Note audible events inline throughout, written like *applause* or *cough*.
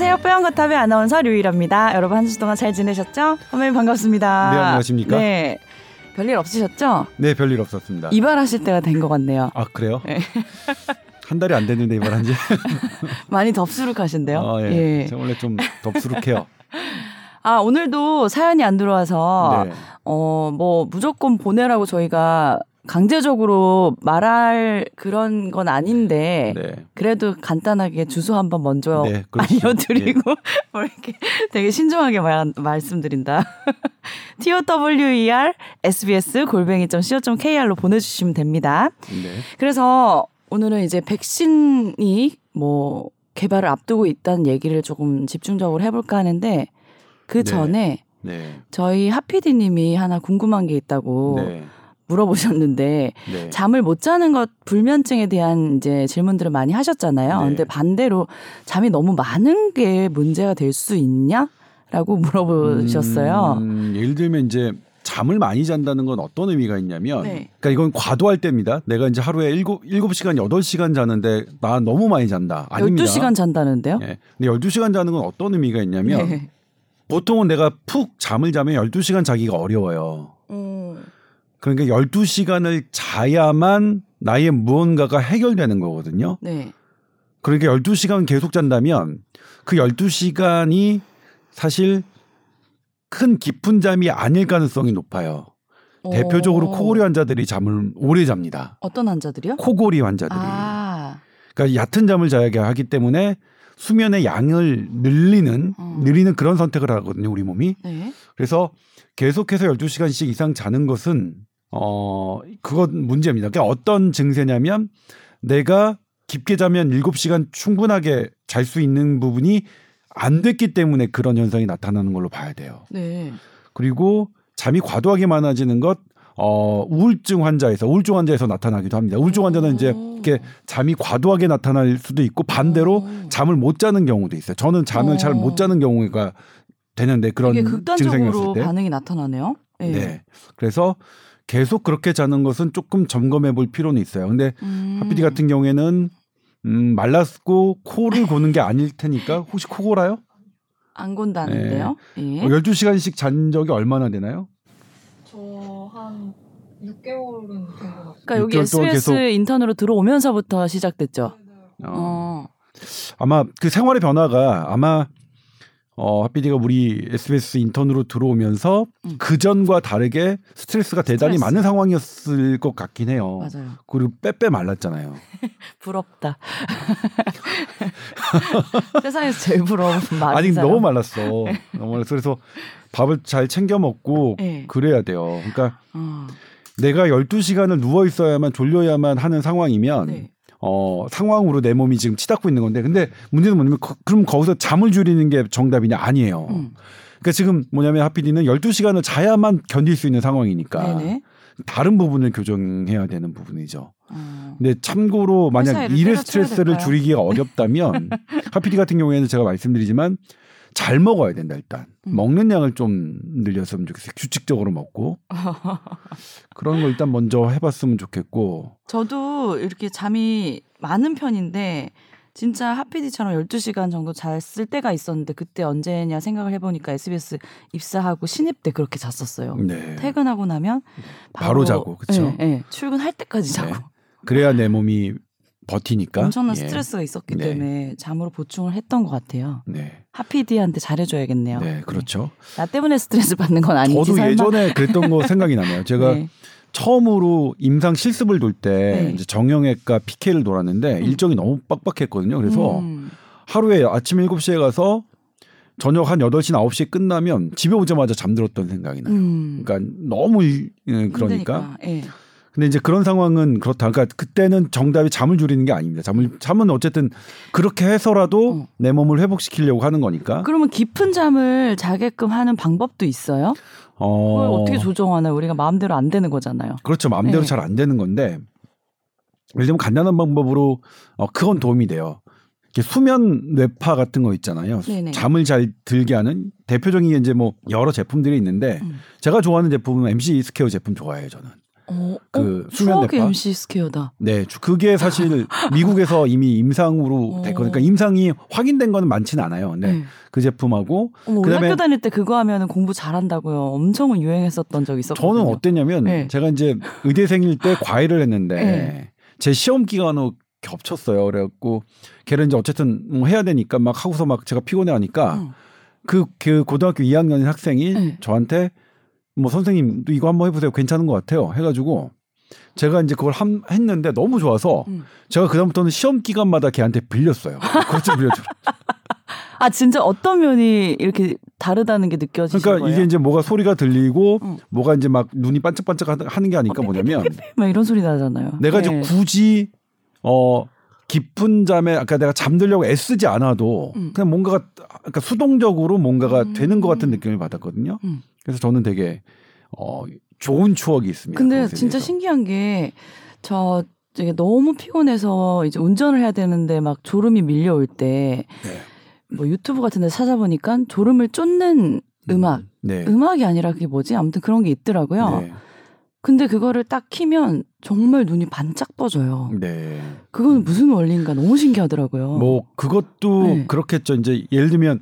안녕하세요. 뽀얀거탑의 아나운서 류일합니다. 여러분 한 주 동안 잘 지내셨죠? 선배님 반갑습니다. 네, 안녕하십니까? 네. 별일 없으셨죠? 네, 별일 없었습니다. 이발하실 때가 된 것 같네요. 아, 그래요? 네. *laughs* 한 달이 안 됐는데 이발한 지. *laughs* 많이 덥수룩하신데요. 아, 예. 예. 제가 원래 좀 덥수룩해요. *laughs* 아, 오늘도 사연이 안 들어와서 네. 어, 뭐 무조건 보내라고 저희가 강제적으로 말할 그런 건 아닌데 네. 그래도 간단하게 주소 한번 먼저 네, *laughs* 그렇죠. 알려드리고 뭐 이렇게 되게 신중하게 말, 말씀드린다. *laughs* tower sbs 골뱅이.co.kr로 보내주시면 됩니다. 네. 그래서 오늘은 이제 백신이 뭐 개발을 앞두고 있다는 얘기를 조금 집중적으로 해볼까 하는데 그 네. 전에 네. 저희 하피디님이 하나 궁금한 게 있다고 네. 물어보셨는데 네. 잠을 못 자는 것 불면증에 대한 이제 질문들을 많이 하셨잖아요. 네. 근데 반대로 잠이 너무 많은 게 문제가 될 수 있냐?라고 물어보셨어요. 음, 예를 들면 이제 잠을 많이 잔다는 건 어떤 의미가 있냐면 네. 그러니까 이건 과도할 때입니다. 내가 이제 하루에 7, 7시간, 8시간 자는데 나 너무 많이 잔다. 아닙니다. 12시간 잔다는데요? 예. 근데 12시간 자는 건 어떤 의미가 있냐면 네. 보통은 내가 푹 잠을 자면 12시간 자기가 어려워요. 음. 그러니까 12시간을 자야만 나의 무언가가 해결되는 거거든요. 네. 그러니까 12시간 계속 잔다면 그 12시간이 사실 큰 깊은 잠이 아닐 가능성이 높아요. 대표적으로 오. 코골이 환자들이 잠을 오래 잡니다. 어떤 환자들이요? 코골이 환자들이. 아. 그러니까 얕은 잠을 자야 하기 때문에 수면의 양을 늘리는 음. 늘리는 그런 선택을 하거든요, 우리 몸이. 네. 그래서 계속해서 12시간씩 이상 자는 것은 어 그건 문제입니다. 그러니까 어떤 증세냐면 내가 깊게 자면 7시간 충분하게 잘 수 있는 부분이 안 됐기 때문에 그런 현상이 나타나는 걸로 봐야 돼요. 네. 그리고 잠이 과도하게 많아지는 것 어, 우울증 환자에서 우울증 환자에서 나타나기도 합니다. 우울증 환자는 이제 오. 이렇게 잠이 과도하게 나타날 수도 있고 반대로 오. 잠을 못 자는 경우도 있어요. 저는 잠을 어. 잘못 자는 경우가 되는데 그런 이게 증상이었을 극단적으로 때. 반응이 나타나네요. 네. 네. 그래서 계속 그렇게 자는 것은 조금 점검해 볼 필요는 있어요. 근데 음. 하피디 같은 경우에는 음, 말랐고 코를 고는 게 아닐 테니까 혹시 코 골아요? 안 건다는데요. 예. 어, 12시간씩 잔 적이 얼마나 되나요? 저 한 6개월은 된 것 같아요. 그러니까 여기 6개월 동안 SBS 계속- 인턴으로 들어오면서부터 시작됐죠. 어. 어. 아마 그 생활의 변화가 아마 어, 하피디가 우리 SBS 인턴으로 들어오면서 음. 그 전과 다르게 스트레스가 대단히 스트레스. 많은 상황이었을 것 같긴 해요. 맞아요. 그리고 빼빼 말랐잖아요. *laughs* 부럽다. *laughs* 세상에서 제일 부러운 말. 아니 너무 말랐어. 너무 말랐어. 그래서 밥을 잘 챙겨 먹고 네. 그래야 돼요. 그러니까 어. 내가 12시간을 누워 있어야만 졸려야만 하는 상황이면 네. 어, 상황으로 내 몸이 지금 치닫고 있는 건데 근데 문제는 뭐냐면 거- 그럼 거기서 잠을 줄이는 게 정답이냐 아니에요. 음. 그러니까 지금 뭐냐면 하피디는 12시간을 자야만 견딜 수 있는 상황이니까 네네. 다른 부분을 교정해야 되는 부분이죠. 어. 근데 참고로 만약 일의 스트레스를? 줄이기가 어렵다면 *laughs* 하피디 같은 경우에는 제가 말씀드리지만 잘 먹어야 된다 일단 음. 먹는 양을 좀 늘렸으면 좋겠어요 규칙적으로 먹고 *laughs* 그런 걸 일단 먼저 해봤으면 좋겠고 저도 이렇게 잠이 많은 편인데 진짜 하피디처럼 12시간 정도 잤을 때가 있었는데 그때 언제냐 생각을 해보니까 SBS 입사하고 신입 때 그렇게 잤었어요. 네. 퇴근하고 나면 바로 자고, 그쵸? 예, 예. 출근할 때까지 자고 네. 그래야 내 몸이 버티니까 엄청난 예. 스트레스가 있었기 네. 때문에 잠으로 보충을 했던 것 같아요. 네, 하피디한테 잘해줘야겠네요. 네, 그렇죠. 나 때문에 스트레스 받는 건 아니지 저도 설마. 예전에 그랬던 거 생각이 나네요. 제가 네. 처음으로 임상 실습을 돌때 네. 이제 정형외과 PK를 돌았는데 음. 일정이 너무 빡빡했거든요. 그래서 음. 하루에 아침 7시에 가서 저녁 한 8시, 9시에 끝나면 집에 오자마자 잠들었던 생각이 나요. 음. 그러니까 너무 일- 예, 그러니까. 힘드니까. 예. 근데 이제 그런 상황은 그렇다. 그러니까 그때는 정답이 잠을 줄이는 게 아닙니다. 잠을 잠은 어쨌든 그렇게 해서라도 어. 내 몸을 회복시키려고 하는 거니까. 그러면 깊은 잠을 자게끔 하는 방법도 있어요? 그걸 어, 어떻게 조정하나요? 우리가 마음대로 안 되는 거잖아요. 그렇죠. 마음대로 네. 잘안 되는 건데 예를 들면 간단한 방법으로 어, 그건 도움이 돼요. 이렇게 수면 뇌파 같은 거 있잖아요. 네네. 잠을 잘 들게 하는 대표적인 게 이제 뭐 여러 제품들이 있는데 음. 제가 좋아하는 제품은 MC 스퀘어 제품 좋아해요 저는. 어, 그 어, 수면 추억의. MC 스퀘어다. 네, 주- 그게 사실 *laughs* 미국에서 이미 임상으로 어. 됐거든요. 그러니까 임상이 확인된 거는 많지는 않아요. 네, 네. 그 제품하고 어머, 그다음에- 학교 다닐 때 그거 하면 공부 잘한다고요. 엄청 유행했었던 적이 있었거든요. 저는 어땠냐면 네. 제가 이제 의대생일 때 *laughs* 과외를 했는데 네. 제 시험 기간으로 겹쳤어요. 그래갖고 걔를 이제 어쨌든 뭐 해야 되니까 막 하고서 막 제가 피곤해 하니까 응. 그, 그 고등학교 2학년인 학생이 네. 저한테 뭐 선생님도 이거 한번 해보세요. 괜찮은 것 같아요. 해가지고 제가 이제 그걸 함, 했는데 너무 좋아서 응. 제가 그다음부터는 시험 기간마다 걔한테 빌렸어요. 그렇지 빌려줘. *laughs* 아 진짜 어떤 면이 이렇게 다르다는 게 느껴지신 그러니까 거예요? 이게 이제 뭐가 소리가 들리고 응. 뭐가 이제 막 눈이 반짝반짝 하- 하는 게 아니까 뭐냐면 막 이런 소리 나잖아요. 내가 이제 네. 굳이 어 깊은 잠에 아까 내가 잠들려고 애쓰지 않아도 음. 그냥 뭔가가 그러니까 수동적으로 뭔가가 음. 되는 것 같은 느낌을 받았거든요. 음. 그래서 저는 되게 어 좋은 추억이 있습니다. 근데 진짜. 신기한 게저 되게 너무 피곤해서 이제 운전을 해야 되는데 막 졸음이 밀려올 때뭐 네. 유튜브 같은 데 찾아보니까 졸음을 쫓는 음악 네. 음악이 아니라 그게 뭐지? 아무튼 그런 게 있더라고요. 네. 근데 그거를 딱 키면 정말 눈이 반짝 떠져요. 네. 그건 무슨 원리인가 너무 신기하더라고요. 뭐 그것도 네. 그렇겠죠. 이제 예를 들면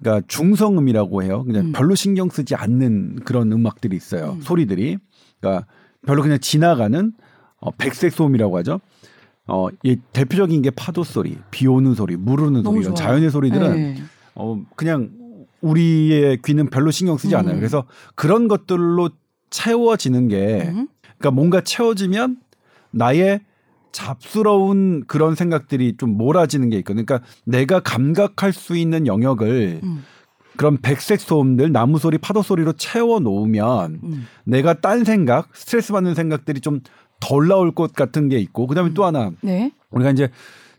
그러니까 중성음이라고 해요. 그냥 음. 별로 신경 쓰지 않는 그런 음악들이 있어요. 음. 소리들이. 그러니까 별로 그냥 지나가는 어, 백색 소음이라고 하죠. 어, 이 대표적인 게 파도 소리, 비 오는 소리, 물 너무 소리, 이런 좋아요. 자연의 소리들은 네. 어, 그냥 우리의 귀는 별로 신경 쓰지 않아요. 음. 그래서 그런 것들로 채워지는 게 음. 그러니까 뭔가 채워지면 나의 잡스러운 그런 생각들이 좀 몰아지는 게 있거든요. 그러니까 내가 감각할 수 있는 영역을 음. 그런 백색 소음들, 나무 소리, 파도 소리로 채워 놓으면 음. 내가 딴 생각, 스트레스 받는 생각들이 좀 덜 나올 것 같은 게 있고 그다음에 또 하나 네. 우리가 이제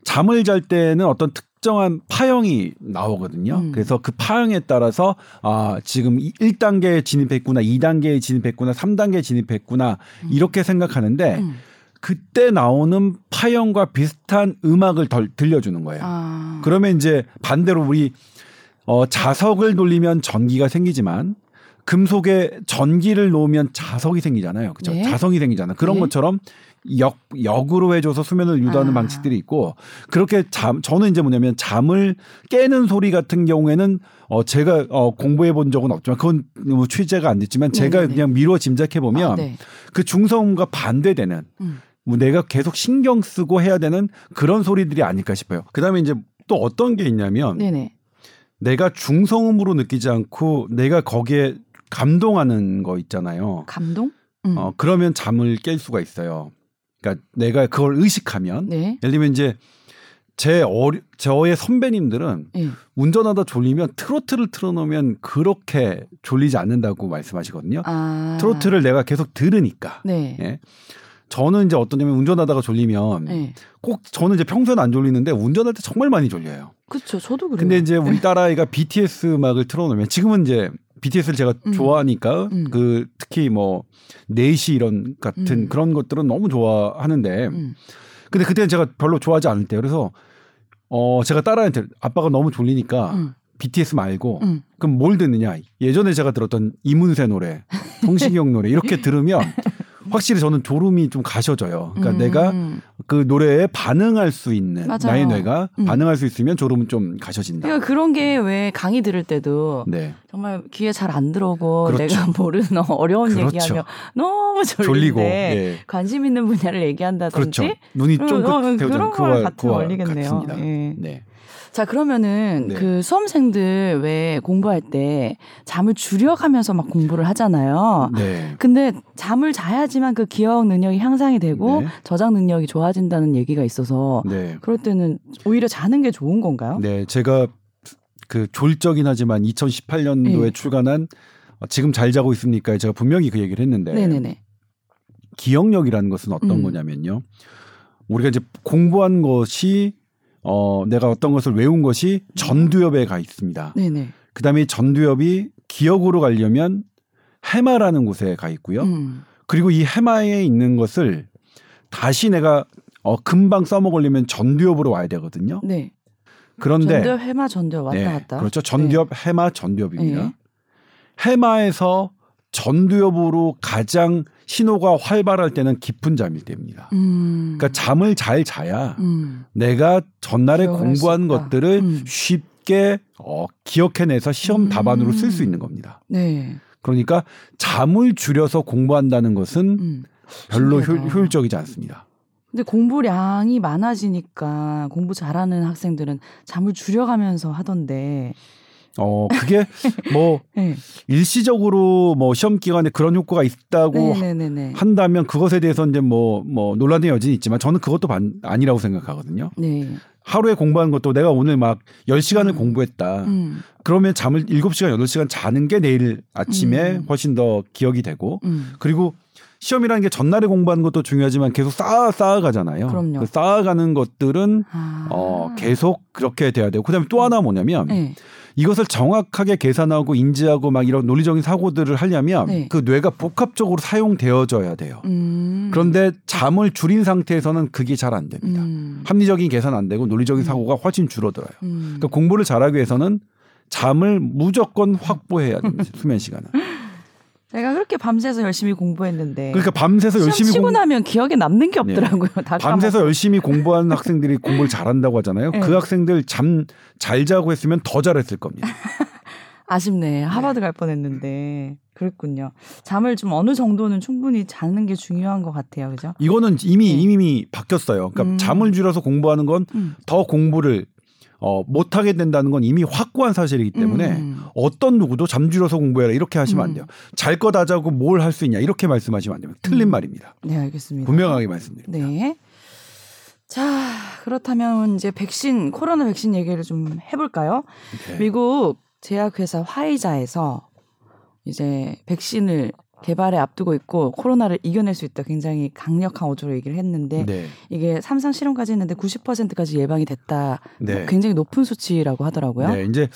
잠을 잘 때는 어떤 특정한 파형이 나오거든요. 음. 그래서 그 파형에 따라서 아, 지금 1단계에 진입했구나, 2단계에 진입했구나, 3단계에 진입했구나 이렇게 생각하는데 음. 그때 나오는 파형과 비슷한 음악을 덜 들려주는 거예요. 아. 그러면 이제 반대로 우리 어, 자석을 돌리면 전기가 생기지만 금속에 전기를 놓으면 자석이 생기잖아요. 그죠? 네. 자성이 생기잖아요. 그런 네. 것처럼 역, 역으로 해줘서 수면을 유도하는 아. 방식들이 있고 그렇게 잠, 저는 이제 뭐냐면 잠을 깨는 소리 같은 경우에는 어, 제가 어, 공부해 본 적은 없지만 그건 뭐 취재가 안 됐지만 제가 네네네. 그냥 미루어 짐작해 보면 아, 네. 그 중성음과 반대되는 음. 뭐 내가 계속 신경 쓰고 해야 되는 그런 소리들이 아닐까 싶어요. 그다음에 이제 또 어떤 게 있냐면 네네. 내가 중성음으로 느끼지 않고 내가 거기에 감동하는 거 있잖아요. 감동? 음. 어, 그러면 잠을 깰 수가 있어요. 그러니까 내가 그걸 의식하면 네. 예를 들면 이제 제 어리, 저의 선배님들은 예. 운전하다 졸리면 트로트를 틀어놓으면 그렇게 졸리지 않는다고 말씀하시거든요. 아. 트로트를 내가 계속 들으니까. 네. 예. 저는 이제 어떠냐면 운전하다가 졸리면 네. 꼭 저는 이제 평소에는 안 졸리는데 운전할 때 정말 많이 졸려요. 그렇죠. 저도 그래요. 근데 이제 우리 딸아이가 BTS 음악을 틀어놓으면 지금은 이제 BTS를 제가 음. 좋아하니까 음. 그 특히 뭐 4시 이런 같은 음. 그런 것들은 너무 좋아하는데 음. 근데 그때는 제가 별로 좋아하지 않을 때 그래서 어 제가 딸아이한테 아빠가 너무 졸리니까 음. BTS 말고 음. 그럼 뭘 듣느냐 예전에 제가 들었던 이문세 노래 *laughs* 성시경 노래 이렇게 들으면 *laughs* 확실히 저는 졸음이 좀 가셔져요. 그러니까 음. 내가 그 노래에 반응할 수 있는 맞아요. 나의 뇌가 음. 반응할 수 있으면 졸음은 좀 가셔진다. 그러니까 그런 게 왜 강의 들을 때도 네. 정말 귀에 잘 안 들어오고 그렇죠. 내가 *laughs* 모르는 어려운 그렇죠. 얘기하면 너무 졸리고 예. 관심 있는 분야를 얘기한다든지 그렇죠. 눈이 그런- 어, 쫑긋해오잖아요. 그런 그와- 거랑 같은 원리겠네요. 예. 네. 자 그러면은 네. 그 수험생들 왜 공부할 때 잠을 줄여가면서 막 공부를 하잖아요. 네. 근데 잠을 자야지만 그 기억 능력이 향상이 되고 네. 저장 능력이 좋아진다는 얘기가 있어서 네. 그럴 때는 오히려 자는 게 좋은 건가요? 네. 제가 그 졸적긴 하지만 2018년도에 네. 출간한 어, 지금 잘 자고 있습니까? 제가 분명히 그 얘기를 했는데 네네네. 기억력이라는 것은 어떤 음. 거냐면요. 우리가 이제 공부한 것이 어 내가 어떤 것을 외운 것이 전두엽에 가 있습니다. 네네. 그다음에 이 전두엽이 기억으로 가려면 해마라는 곳에 가 있고요. 음. 그리고 이 해마에 있는 것을 다시 내가 어 금방 써먹으려면 전두엽으로 와야 되거든요. 네. 그런데 전두엽 해마 전두엽 왔다 네, 갔다. 그렇죠. 전두엽, 해마, 전두엽입니다. 네. 해마에서 전두엽으로 가장 신호가 활발할 때는 깊은 잠일 때입니다. 음. 그러니까 잠을 잘 자야 음. 내가 전날에 공부한. 것들을 음. 쉽게 어, 기억해내서 시험 음. 답안으로 쓸 수 있는 겁니다. 네. 그러니까 잠을 줄여서 공부한다는 것은 음. 별로 효, 신기하다. 효 율적이지 않습니다. 근데 공부량이 많아지니까 공부 잘하는 학생들은 잠을 줄여가면서 하던데. 어 그게 뭐 *laughs* 네. 일시적으로 뭐 시험 기간에 그런 효과가 있다고 네네네네. 한다면 그것에 대해서 이제 뭐뭐 논란의 여지는 있지만 저는 그것도 반, 아니라고 생각하거든요. 네. 하루에 공부한 것도 내가 오늘 막 10시간을 음. 공부했다. 음. 그러면 잠을 7시간, 8시간 자는 게 내일 아침에 음. 훨씬 더 기억이 되고 음. 그리고 시험이라는 게 전날에 공부하는 것도 중요하지만 계속 쌓아 쌓아 가잖아요. 그럼요. 그 쌓아가는 것들은 아. 어 계속 그렇게 돼야 되고 그다음에 또 하나 뭐냐면 네. 이것을 정확하게 계산하고 인지하고 막 이런 논리적인 사고들을 하려면 네. 그 뇌가 복합적으로 사용되어져야 돼요. 음. 그런데 잠을 줄인 상태에서는 그게 잘 안 됩니다. 음. 합리적인 계산 안 되고 논리적인 음. 사고가 훨씬 줄어들어요. 음. 그러니까 공부를 잘하기 위해서는 잠을 무조건 확보해야 됩니다. 수면 시간은. 제가 그렇게 밤새서 열심히 공부했는데. 그러니까 밤새서 열심히 치고 공, 나면 기억에 남는 게 없더라고요. 다 밤새서. 열심히 공부하는 학생들이 공부를 잘한다고 하잖아요. 네. 그 학생들 잠 잘 자고 했으면 더 잘했을 겁니다. *laughs* 아쉽네. 하버드 갈 뻔했는데 그랬군요. 잠을 좀 어느 정도는 충분히 자는 게 중요한 것 같아요. 그죠? 이거는 이미 네. 이미 바뀌었어요. 그러니까 음. 잠을 줄여서 공부하는 건더 음. 공부를 어, 못하게 된다는 건 이미 확고한 사실이기 때문에 음. 어떤 누구도 잠 줄여서 공부해라 이렇게 하시면 안 음. 돼요. 잘거다 자고 뭘 할 수 있냐 이렇게 말씀하시면 안 됩니다. 틀린 음. 말입니다. 네, 알겠습니다. 분명하게 말씀드립니다. 네. 자, 그렇다면 이제 백신, 코로나 백신 얘기를 좀 해볼까요? 네. 미국 제약회사 화이자에서 이제 백신을 개발에 앞두고 있고 코로나를 이겨낼 수 있다 굉장히 강력한 어조로 얘기를 했는데 네. 이게 삼상 실험까지 했는데 90%까지 예방이 됐다. 네. 뭐 굉장히 높은 수치라고 하더라고요. 네, 이제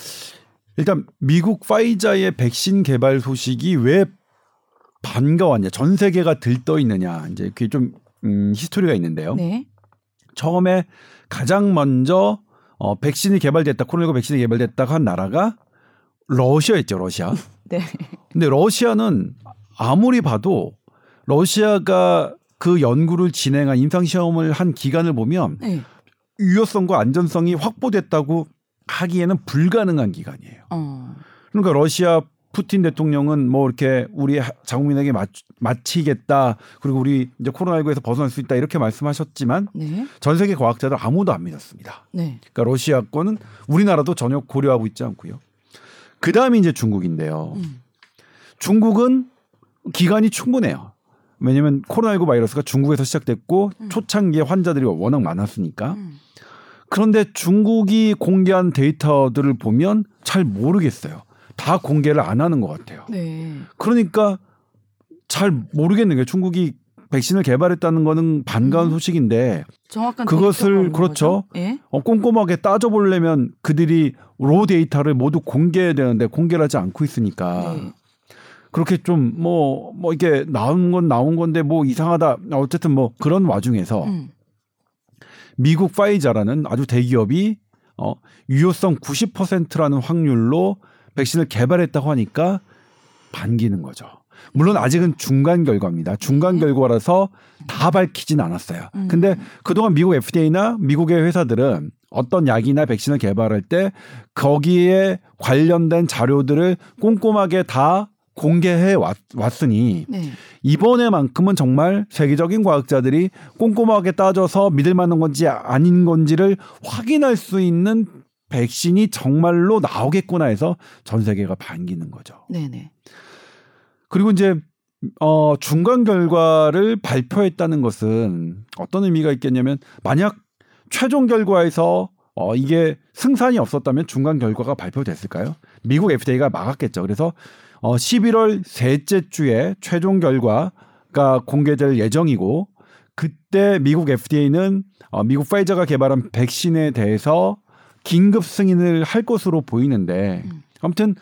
일단 미국 파이자의 백신 개발 소식이 왜 반가웠냐, 전 세계가 들떠 있느냐, 이제 그게 좀 음, 히스토리가 있는데요. 네. 처음에 가장 먼저 어, 백신이 개발됐다, 코로나19 백신이 개발됐다 한 나라가 러시아였죠, 러시아. *laughs* 네. 근데 러시아는 아무리 봐도 러시아가 그 연구를 진행한 임상 시험을 한 기간을 보면 네. 유효성과 안전성이 확보됐다고 하기에는 불가능한 기간이에요. 어. 그러니까 러시아 푸틴 대통령은 뭐 이렇게 우리 자국민에게 맞, 마치겠다 그리고 우리 이제 코로나19에서 벗어날 수 있다 이렇게 말씀하셨지만 네. 전 세계 과학자들 아무도 안 믿었습니다. 네. 그러니까 러시아권은 우리나라도 전혀 고려하고 있지 않고요. 그 다음이 이제 중국인데요. 음. 중국은 기간이 충분해요. 왜냐하면 코로나19 바이러스가 중국에서 시작됐고 음. 초창기에 환자들이 워낙 많았으니까. 음. 그런데 중국이 공개한 데이터들을 보면 잘 모르겠어요. 다 공개를 안 하는 것 같아요. 네. 그러니까 잘 모르겠는 거예요. 중국이 백신을 개발했다는 거는 반가운 음. 소식인데 그것을 그렇죠. 예. 어, 꼼꼼하게 따져보려면 그들이 로 데이터를 모두 공개해야 되는데 공개를 하지 않고 있으니까 네. 그렇게 좀뭐뭐 이게 나온 건 나온 건데 뭐 이상하다 어쨌든 뭐 그런 와중에서 음. 미국 파이자라는 아주 대기업이 어, 유효성 90%라는 확률로 백신을 개발했다고 하니까 반기는 거죠. 물론 아직은 중간 결과입니다. 중간 네. 결과라서 다 밝히진 않았어요. 음. 근데 그동안 미국 FDA나 미국의 회사들은 어떤 약이나 백신을 개발할 때 거기에 관련된 자료들을 꼼꼼하게 다 공개해 왔, 왔으니 네. 이번에만큼은 정말 세계적인 과학자들이 꼼꼼하게 따져서 믿을 만한 건지 아닌 건지를 확인할 수 있는 백신이 정말로 나오겠구나 해서 전 세계가 반기는 거죠. 네, 네. 그리고 이제 어 중간 결과를 발표했다는 것은 어떤 의미가 있겠냐면 만약 최종 결과에서 어 이게 승산이 없었다면 중간 결과가 발표됐을까요? 미국 FDA가 막았겠죠. 그래서 어 11월 셋째 주에 최종 결과가 공개될 예정이고 그때 미국 FDA는 어 미국 파이저가 개발한 백신에 대해서 긴급 승인을 할 것으로 보이는데 음. 아무튼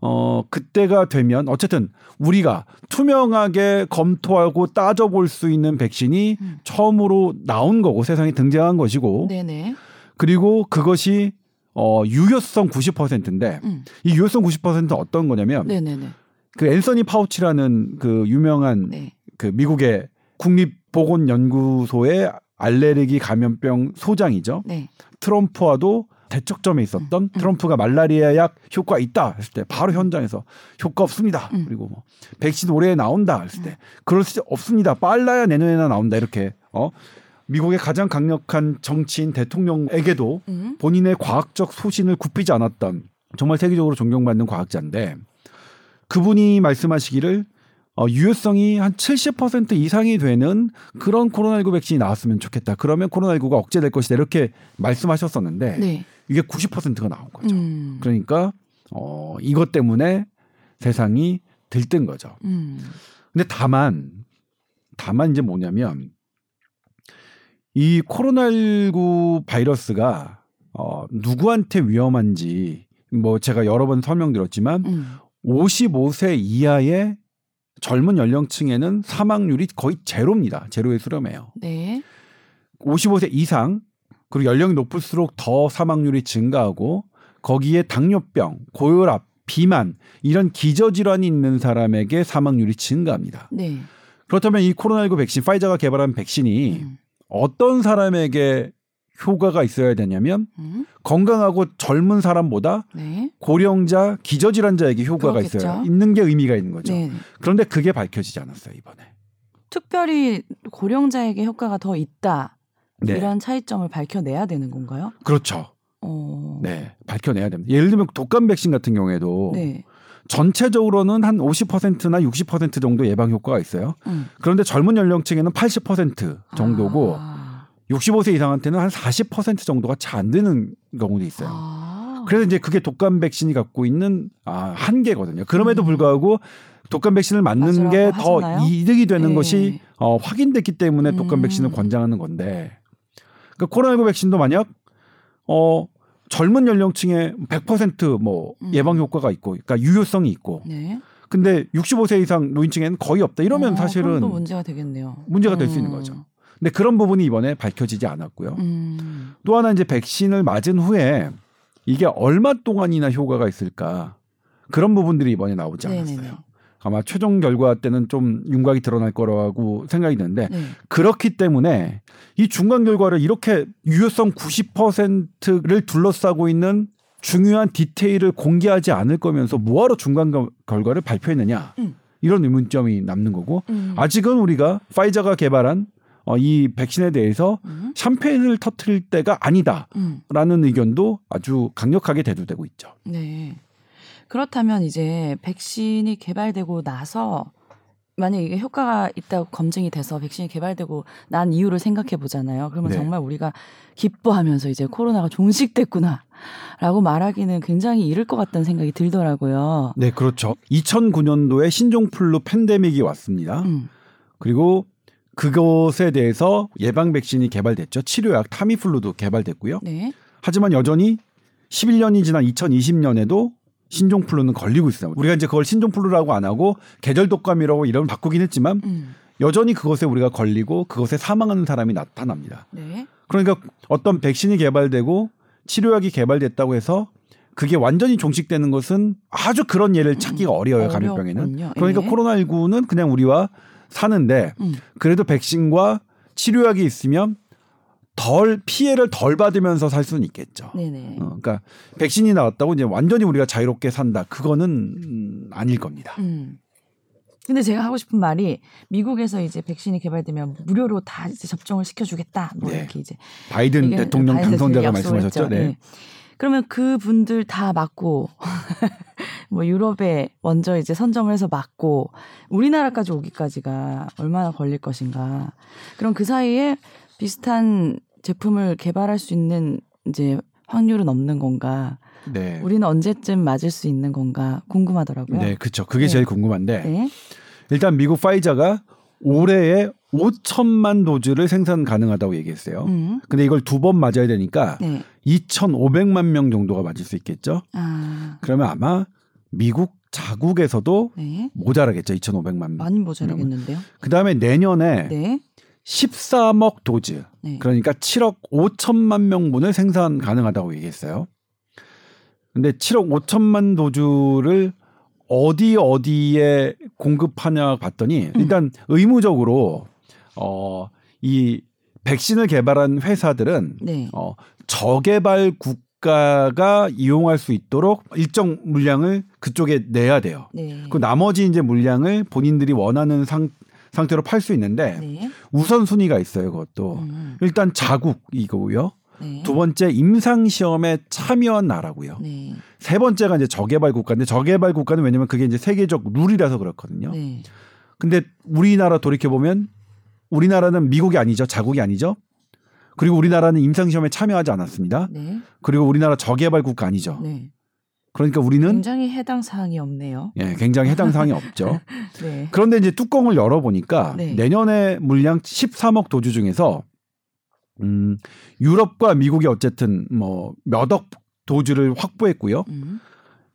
어 그때가 되면 어쨌든 우리가 투명하게 검토하고 따져볼 수 있는 백신이 음. 처음으로 나온 거고 세상에 등장한 것이고 네, 네. 그리고 그것이 어 유효성 90%인데 음. 이 유효성 90%는 어떤 거냐면 네, 네, 네. 그 앤서니 파우치라는 그 유명한 네. 그 미국의 국립보건연구소의 알레르기 감염병 소장이죠. 네. 트럼프와도 대척점에 있었던 음, 음. 트럼프가 말라리아 약 효과 있다 했을 때 바로 현장에서 효과 없습니다. 음. 그리고 뭐 백신 올해 나온다 했을 때 그럴 수 없습니다. 빨라야 내년에나 나온다 이렇게 어 미국의 가장 강력한 정치인 대통령에게도 음. 본인의 과학적 소신을 굽히지 않았던 정말 세계적으로 존경받는 과학자인데 그분이 말씀하시기를 어, 유효성이 한 70% 이상이 되는 그런 코로나19 백신이 나왔으면 좋겠다. 그러면 코로나19가 억제될 것이다. 이렇게 말씀하셨었는데 네. 이게 90%가 나온 거죠. 음. 그러니까 어, 이것 때문에 세상이 들뜬 거죠. 음. 근데 다만 다만 이제 뭐냐면 이 코로나19 바이러스가 어, 누구한테 위험한지 뭐 제가 여러 번 설명드렸지만 음. 55세 이하의 젊은 연령층에는 사망률이 거의 제로입니다. 제로에 수렴해요. 네. 55세 이상 그리고 연령이 높을수록 더 사망률이 증가하고 거기에 당뇨병, 고혈압, 비만 이런 기저 질환이 있는 사람에게 사망률이 증가합니다. 네. 그렇다면 이 코로나19 백신 파이자가 개발한 백신이 음. 어떤 사람에게 효과가 있어야 되냐면 음. 건강하고 젊은 사람보다 네. 고령자, 기저질환자에게 효과가 그렇겠죠. 있어야 있는 게 의미가 있는 거죠. 네. 그런데 그게 밝혀지지 않았어요 이번에. 특별히 고령자에게 효과가 더 있다. 네, 이런 차이점을 밝혀내야 되는 건가요? 그렇죠. 어. 네, 밝혀내야 됩니다. 예를 들면 독감 백신 같은 경우에도 네. 전체적으로는 한 50%나 60% 정도 예방 효과가 있어요. 음. 그런데 젊은 연령층에는 80% 정도고 아. 65세 이상한테는 한 40% 정도가 잘 안 되는 경우도 있어요. 아. 그래서 이제 그게 독감 백신이 갖고 있는 아, 한계거든요. 그럼에도 음. 불구하고 독감 백신을 맞는 게 더? 이득이 되는 네. 것이 어, 확인됐기 때문에 독감 음. 백신을 권장하는 건데 그러니까 코로나19 백신도 만약 어, 젊은 연령층에 100%뭐 음. 예방 효과가 있고 그러니까 유효성이 있고 네. 근데 65세 이상 노인층에는 거의 없다. 이러면 어, 사실은 또 문제가 되겠네요. 문제가 될수 음. 있는 거죠. 근데 그런 부분이 이번에 밝혀지지 않았고요. 음. 또 하나 이제 백신을 맞은 후에 이게 얼마 동안이나 효과가 있을까 그런 부분들이 이번에 나오지 않았어요. 네네네. 아마 최종 결과 때는 좀 윤곽이 드러날 거라고 생각이 드는데 네. 그렇기 때문에 이 중간 결과를 이렇게 유효성 90%를 둘러싸고 있는 중요한 디테일을 공개하지 않을 거면서 뭐하러 중간 결- 결과를 발표했느냐 음. 이런 의문점이 남는 거고 음. 아직은 우리가 파이자가 개발한 어, 이 백신에 대해서 음. 샴페인을 터트릴 때가 아니다라는 음. 의견도 아주 강력하게 대두되고 있죠. 네. 그렇다면 이제 백신이 개발되고 나서 만약 이게 효과가 있다고 검증이 돼서 백신이 개발되고 난 이유를 생각해 보잖아요. 그러면 네. 정말 우리가 기뻐하면서 이제 코로나가 종식됐구나라고 말하기는 굉장히 이를 것 같다는 생각이 들더라고요. 네, 그렇죠. 2009년도에 신종플루 팬데믹이 왔습니다. 음. 그리고 그것에 대해서 예방 백신이 개발됐죠. 치료약 타미플루도 개발됐고요. 네. 하지만 여전히 11년이 지난 2020년에도 신종플루는 걸리고 있어요. 우리가 이제 그걸 신종플루라고 안 하고 계절 독감이라고 이름을 바꾸긴 했지만 음. 여전히 그것에 우리가 걸리고 그것에 사망하는 사람이 나타납니다. 네. 그러니까 어떤 백신이 개발되고 치료약이 개발됐다고 해서 그게 완전히 종식되는 것은 아주 그런 예를 찾기가 어려워요 감염병에는. 어렵군요. 그러니까 예. 코로나19는 그냥 우리와 사는데 음. 그래도 백신과 치료약이 있으면 덜 피해를 덜 받으면서 살 수는 있겠죠. 네네. 어, 그러니까 백신이 나왔다고 이제 완전히 우리가 자유롭게 산다. 그거는 음, 아닐 겁니다. 음. 근데 제가 하고 싶은 말이 미국에서 이제 백신이 개발되면 무료로 다 이제 접종을 시켜주겠다. 뭐 네. 이렇게 이제 바이든 대통령 바이든 당선자가 말씀하셨죠. 네. 예. 그러면 그 분들 다 맞고 *laughs* 뭐 유럽에 먼저 이제 선정을 해서 맞고 우리나라까지 오기까지가 얼마나 걸릴 것인가. 그럼 그 사이에 비슷한 제품을 개발할 수 있는 이제 확률은 없는 건가? 네. 우리는 언제쯤 맞을 수 있는 건가 궁금하더라고요. 네, 그렇죠. 그게 네. 제일 궁금한데 네. 일단 미국 파이자가 올해에 5천만 도즈를 생산 가능하다고 얘기했어요. 음. 근데 이걸 두 번 맞아야 되니까 네. 2,500만 명 정도가 맞을 수 있겠죠. 아. 그러면 아마 미국 자국에서도 네. 모자라겠죠. 2,500만 명. 많이 모자라겠는데요. 그 다음에 내년에 네. 13억 도즈 네. 그러니까 7억 5천만 명분을 생산 가능하다고 얘기했어요. 근데 7억 5천만 도주를 어디 어디에 공급하냐 봤더니 음. 일단 의무적으로 어 이 백신을 개발한 회사들은 네. 어 저개발 국가가 이용할 수 있도록 일정 물량을 그쪽에 내야 돼요. 네. 그 나머지 이제 물량을 본인들이 원하는 상, 상태로 팔 수 있는데 네. 우선 순위가 있어요. 그것도 음. 일단 자국이고요. 네. 두 번째 임상 시험에 참여한 나라고요. 네. 세 번째가 이제 저개발 국가인데 저개발 국가는 왜냐면 그게 이제 세계적 룰이라서 그렇거든요. 네. 근데 우리나라 돌이켜 보면 우리나라는 미국이 아니죠. 자국이 아니죠. 그리고 우리나라는 임상 시험에 참여하지 않았습니다. 네. 그리고 우리나라 저개발 국가 아니죠. 네. 그러니까 우리는 굉장히 해당 사항이 없네요. 예, 굉장히 해당 사항이 없죠. *laughs* 네. 그런데 이제 뚜껑을 열어 보니까 네. 내년에 물량 13억 도주 중에서 음, 유럽과 미국이 어쨌든 뭐 몇 억 도주를 확보했고요. 음.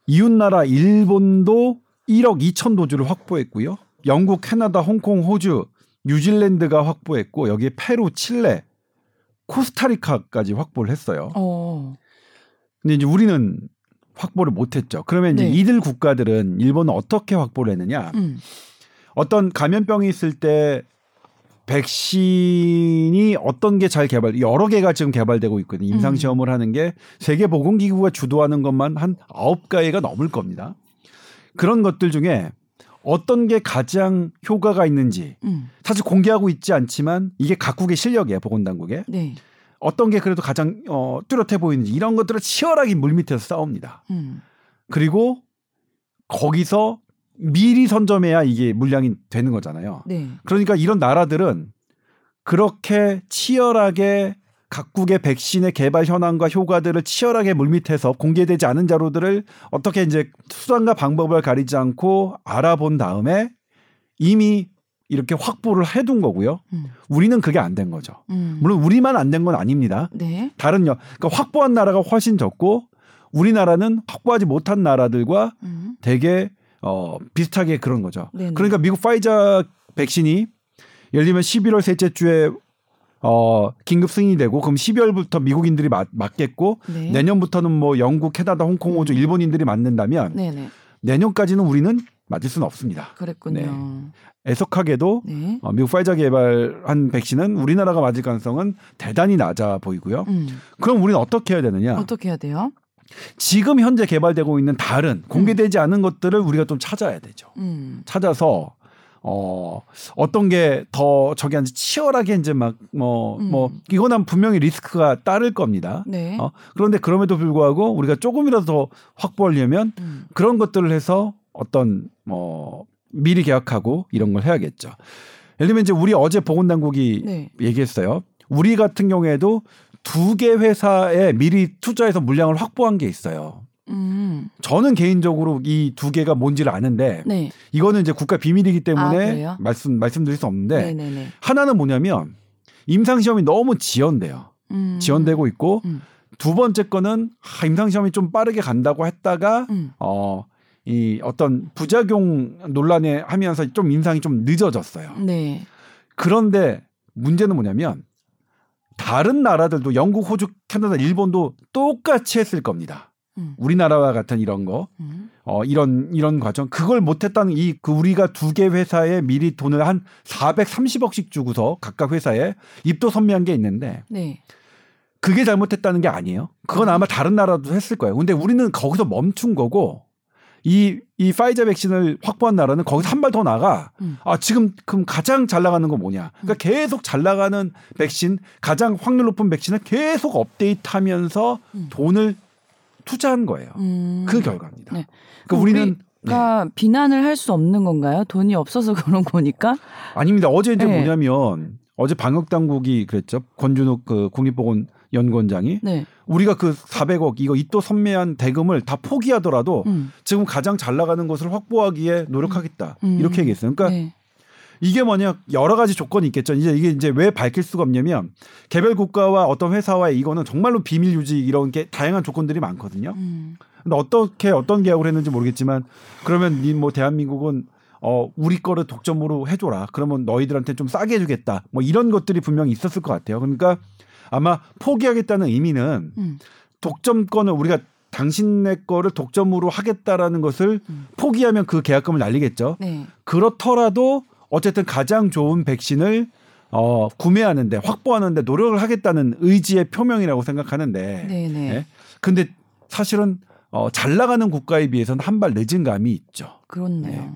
이웃 나라 일본도 1억 2천 도주를 확보했고요. 영국, 캐나다, 홍콩, 호주, 뉴질랜드가 확보했고 여기에 페루, 칠레, 코스타리카까지 확보를 했어요. 어. 근데 이제 우리는 확보를 못했죠. 그러면 이제 네. 이들 국가들은 일본은 어떻게 확보를 했느냐? 음. 어떤 감염병이 있을 때 백신이 어떤 게 잘 개발, 여러 개가 지금 개발되고 있거든요. 임상 음. 시험을 하는 게 세계 보건 기구가 주도하는 것만 한 아홉 가지가 넘을 겁니다. 그런 것들 중에 어떤 게 가장 효과가 있는지 음. 사실 공개하고 있지 않지만 이게 각국의 실력이에요 보건당국의 네. 어떤 게 그래도 가장 어, 뚜렷해 보이는지 이런 것들을 치열하게 물밑에서 싸웁니다. 음. 그리고 거기서 미리 선점해야 이게 물량이 되는 거잖아요. 네. 그러니까 이런 나라들은 그렇게 치열하게 각국의 백신의 개발 현황과 효과들을 치열하게 물밑에서 공개되지 않은 자료들을 어떻게 이제 수단과 방법을 가리지 않고 알아본 다음에 이미 이렇게 확보를 해둔 거고요. 음. 우리는 그게 안 된 거죠. 음. 물론 우리만 안 된 건 아닙니다. 네. 다른 여, 그러니까 확보한 나라가 훨씬 적고 우리나라는 확보하지 못한 나라들과 음. 되게 어 비슷하게 그런 거죠. 네네. 그러니까 미국 파이자 백신이 예를 들면 11월 셋째 주에 어 긴급 승인이 되고 그럼 12월부터 미국인들이 맞, 맞겠고 네. 내년부터는 뭐 영국, 캐나다, 홍콩, 호주, 일본인들이 맞는다면 네네. 내년까지는 우리는 맞을 수는 없습니다. 그랬군요. 애석하게도 네. 어, 미국 파이자 개발한 백신은 우리나라가 맞을 가능성은 대단히 낮아 보이고요. 음. 그럼 우리는 어떻게 해야 되느냐? 어떻게 해야 돼요? 지금 현재 개발되고 있는 다른 공개되지 않은 것들을 우리가 좀 찾아야 되죠. 음. 찾아서 어 어떤 게 더 저기 한지 치열하게 이제 막뭐뭐 음. 이거는 분명히 리스크가 따를 겁니다. 네. 어 그런데 그럼에도 불구하고 우리가 조금이라도 더 확보하려면 음. 그런 것들을 해서 어떤 뭐 미리 계약하고 이런 걸 해야겠죠. 예를 들면 이제 우리 어제 보건당국이 네. 얘기했어요. 우리 같은 경우에도 두 개 회사에 미리 투자해서 물량을 확보한 게 있어요. 음. 저는 개인적으로 이 두 개가 뭔지를 아는데 네. 이거는 이제 국가 비밀이기 아, 때문에 그래요? 말씀 말씀드릴 수 없는데 네. 네. 네. 하나는 뭐냐면 임상 시험이 너무 지연돼요. 음. 지연되고 있고 음. 두 번째 거는 아, 임상 시험이 좀 빠르게 간다고 했다가 음. 어 이 어떤 부작용 논란에 하면서 좀 임상이 좀 늦어졌어요. 네. 그런데 문제는 뭐냐면 다른 나라들도 영국, 호주, 캐나다, 일본도 똑같이 했을 겁니다. 음. 우리나라와 같은 이런 거, 음. 어 이런 이런 과정 그걸 못했다는 이 그 우리가 두 개 회사에 미리 돈을 한 430억씩 주고서 각각 회사에 입도 선미한 게 있는데 네. 그게 잘못했다는 게 아니에요. 그건 아마 다른 나라도 했을 거예요. 근데 우리는 거기서 멈춘 거고 이, 이 파이자 백신을 확보한 나라는 거기서 한 발 더 나가. 음. 아, 지금, 그럼 가장 잘 나가는 건 뭐냐. 그러니까 계속 잘 나가는 백신, 가장 확률 높은 백신을 계속 업데이트 하면서 음. 돈을 투자한 거예요. 음. 그 결과입니다. 네. 그러니까 우리는 네. 그러니까 비난을 할 수 없는 건가요? 돈이 없어서 *laughs* 그런 거니까? 아닙니다. 어제 이제 네. 뭐냐면 어제 방역 당국이 그랬죠. 권준욱 그 국립보건 연구원장이 네. 우리가 그 400억 이거 이 또 선매한 대금을 다 포기하더라도 음. 지금 가장 잘 나가는 것을 확보하기에 노력하겠다. 음. 이렇게 얘기했어요. 그러니까 네. 이게 뭐냐 여러 가지 조건이 있겠죠. 이제 이게 이제 왜 밝힐 수가 없냐면 개별 국가와 어떤 회사와의 이거는 정말로 비밀 유지 이런 게 다양한 조건들이 많거든요. 음. 근데 어떻게 어떤 계약을 했는지 모르겠지만 그러면 니뭐 대한민국은 어 우리 거를 독점으로 해줘라. 그러면 너희들한테 좀 싸게 해주겠다. 뭐 이런 것들이 분명히 있었을 것 같아요. 그러니까 아마 포기하겠다는 의미는 음. 독점권을 우리가 당신네 거를 독점으로 하겠다라는 것을 음. 포기하면 그 계약금을 날리겠죠. 네. 그렇더라도 어쨌든 가장 좋은 백신을 어, 구매하는데 확보하는데 노력을 하겠다는 의지의 표명이라고 생각하는데 네, 네. 예? 근데 사실은 어, 잘 나가는 국가에 비해서는 한 발 늦은 감이 있죠. 그렇네요.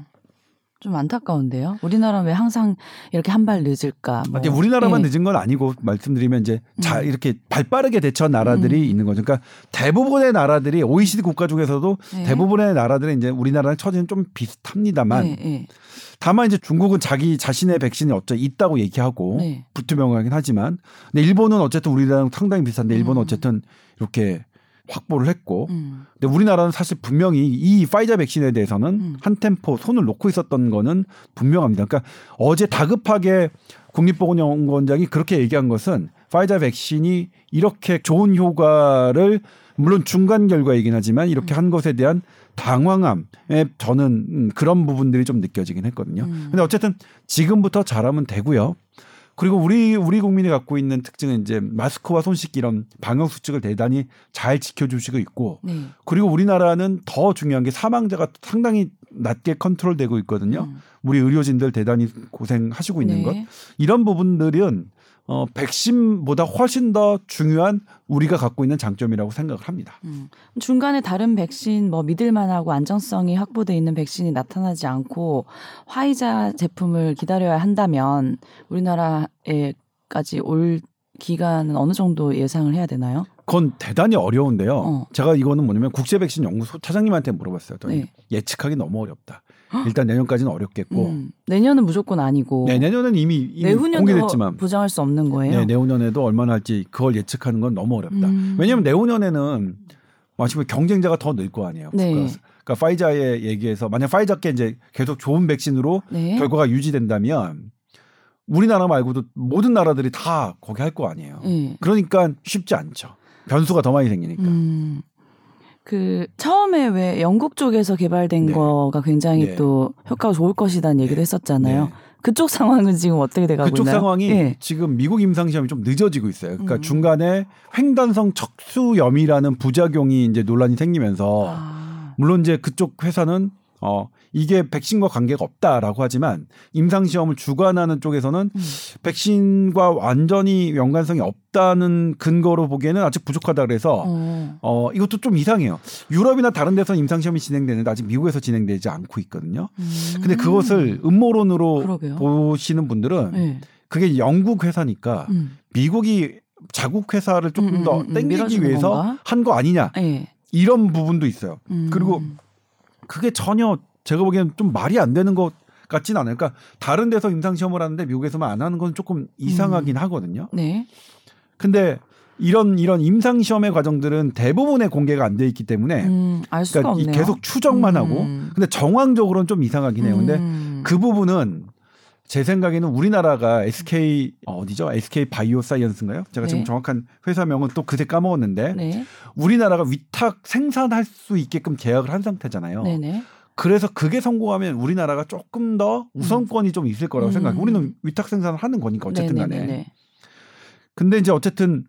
네. 좀 안타까운데요. 우리나라는 왜 항상 이렇게 한 발 늦을까? 뭐. 우리나라만 예. 늦은 건 아니고 말씀드리면 이제 자 음. 이렇게 발빠르게 대처한 나라들이 음. 있는 거죠. 그러니까 대부분의 나라들이 OECD 국가 중에서도 네. 대부분의 나라들은 이제 우리나라랑 처지는 좀 비슷합니다만 네, 네. 다만 이제 중국은 자기 자신의 백신이 어쩌 있다고 얘기하고 네. 불투명하긴 하지만 근데 일본은 어쨌든 우리랑 상당히 비슷한데 일본은 음. 어쨌든 이렇게 확보를 했고 음. 근데 우리나라는 사실 분명히 이 파이자 백신에 대해서는 음. 한 템포 손을 놓고 있었던 거는 분명합니다. 그러니까 어제 다급하게 국립보건연구원장이 그렇게 얘기한 것은 파이자 백신이 이렇게 좋은 효과를 물론 중간 결과이긴 하지만 이렇게 한 것에 대한 당황함에 저는 음, 그런 부분들이 좀 느껴지긴 했거든요. 음. 근데 어쨌든 지금부터 잘하면 되고요. 그리고 우리 우리 국민이 갖고 있는 특징은 이제 마스크와 손 씻기 이런 방역 수칙을 대단히 잘 지켜주시고 있고 네. 그리고 우리나라는 더 중요한 게 사망자가 상당히 낮게 컨트롤되고 있거든요. 음. 우리 의료진들 대단히 고생하시고 있는 네. 것 이런 부분들은 어, 백신보다 훨씬 더 중요한 우리가 갖고 있는 장점이라고 생각을 합니다. 음. 중간에 다른 백신 뭐 믿을만하고 안정성이 확보돼 있는 백신이 나타나지 않고 화이자 제품을 기다려야 한다면 우리나라에까지 올 기간은 어느 정도 예상을 해야 되나요? 그건 대단히 어려운데요. 어. 제가 이거는 뭐냐면 국제 백신 연구소 차장님한테 물어봤어요. 또 네. 예측하기 너무 어렵다. 일단 내년까지는 어렵겠고 음. 내년은 무조건 아니고 네, 내년은 이미, 이미 내후년도 공개됐지만 보장할 수 없는 거예요. 네, 내후년에도 얼마나 할지 그걸 예측하는 건 너무 어렵다. 음. 왜냐하면 내후년에는 마치면 경쟁자가 더 늘 거 아니에요. 네. 그러니까, 그러니까 파이자에 얘기해서 만약 파이자께 이제 계속 좋은 백신으로 네. 결과가 유지된다면 우리나라 말고도 모든 나라들이 다 거기 할 거 아니에요. 네. 그러니까 쉽지 않죠. 변수가 더 많이 생기니까. 음. 그 처음에 왜 영국 쪽에서 개발된 네. 거가 굉장히 네. 또 효과가 좋을 얘기도 네. 했었잖아요. 네. 그쪽 상황은 지금 어떻게 돼가고 그쪽 있나요? 상황이 예. 지금 미국 임상 시험이 좀 늦어지고 있어요. 그러니까 음. 중간에 횡단성 척수염이라는 부작용이 이제 논란이 생기면서 아. 물론 이제 그쪽 회사는 어 이게 백신과 관계가 없다라고 하지만 임상 시험을 주관하는 쪽에서는 음. 백신과 완전히 연관성이 없다는 근거로 보기에는 아직 부족하다 그래서 어. 어 이것도 좀 이상해요. 유럽이나 다른 데서 임상 시험이 진행되는데 아직 미국에서 진행되지 않고 있거든요. 음. 근데 그것을 음모론으로 그러게요. 보시는 분들은 네. 그게 영국 회사니까 음. 미국이 자국 회사를 조금 음, 더 음, 음, 땡기기 위해서? 한 거 아니냐 네. 이런 부분도 있어요. 음. 그리고 그게 전혀 제가 보기에는 좀 말이 안 되는 것 같진 않아요. 그러니까 다른 데서 임상 시험을 하는데 미국에서만 안 하는 건 조금 이상하긴 하거든요. 네. 근데 이런 이런 임상 시험의 과정들은 대부분의 공개가 안 돼 있기 때문에 음, 그러니까. 계속 추정만 하고 음. 근데 정황적으로는 좀 이상하긴 해요. 근데 음. 그 부분은 제 생각에는 우리나라가 SK 어, 어디죠? SK 바이오사이언스인가요? 제가 지금 네. 정확한 회사명은 또 그새 까먹었는데 네. 우리나라가 위탁 생산할 수 있게끔 계약을 한 상태잖아요. 네네. 그래서 그게 성공하면 우리나라가 조금 더 우선권이 좀 있을 거라고 음. 생각해요. 우리는 위탁 생산을 하는 거니까 어쨌든 간에. 네네네네. 근데 이제 어쨌든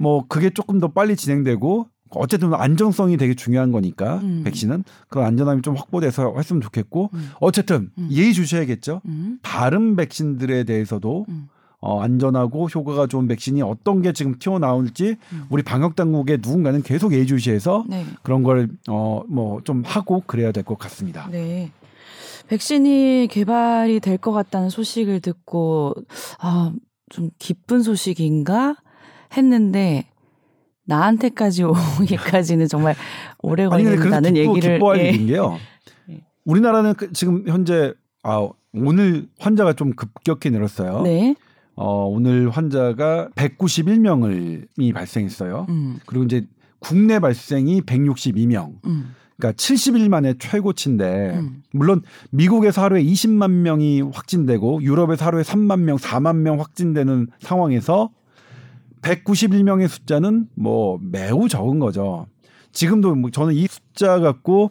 뭐 그게 조금 더 빨리 진행되고 어쨌든 안정성이 되게 중요한 거니까 음. 백신은 그런 안전함이 좀 확보돼서 했으면 좋겠고 음. 어쨌든 음. 예의 주셔야겠죠. 음. 다른 백신들에 대해서도 음. 어, 안전하고 효과가 좋은 백신이 어떤 게 지금 튀어나올지 음. 우리 방역 당국의 누군가는 계속 예의 주시해서 네. 그런 걸 어 뭐 좀 하고 그래야 될 것 같습니다. 네. 백신이 개발이 될 것 같다는 소식을 듣고 아, 좀 기쁜 소식인가 했는데 나한테까지 오기까지는 *laughs* 정말 오래 걸린다는 기뻐, 얘기를 기뻐할 예. 일인 게요. 예. 우리나라는 그- 지금 현재 아 오늘 환자가 좀 급격히 늘었어요. 네. 어 오늘 환자가 191명을 발생했어요. 음. 그리고 이제 국내 발생이 162명. 음. 그러니까 70일 만에 최고치인데 음. 물론 미국에서 하루에 20만 명이 확진되고 유럽에서 하루에 3만 명, 4만 명 확진되는 상황에서 191명의 숫자는 뭐 매우 적은 거죠. 지금도 뭐 저는 이 숫자 갖고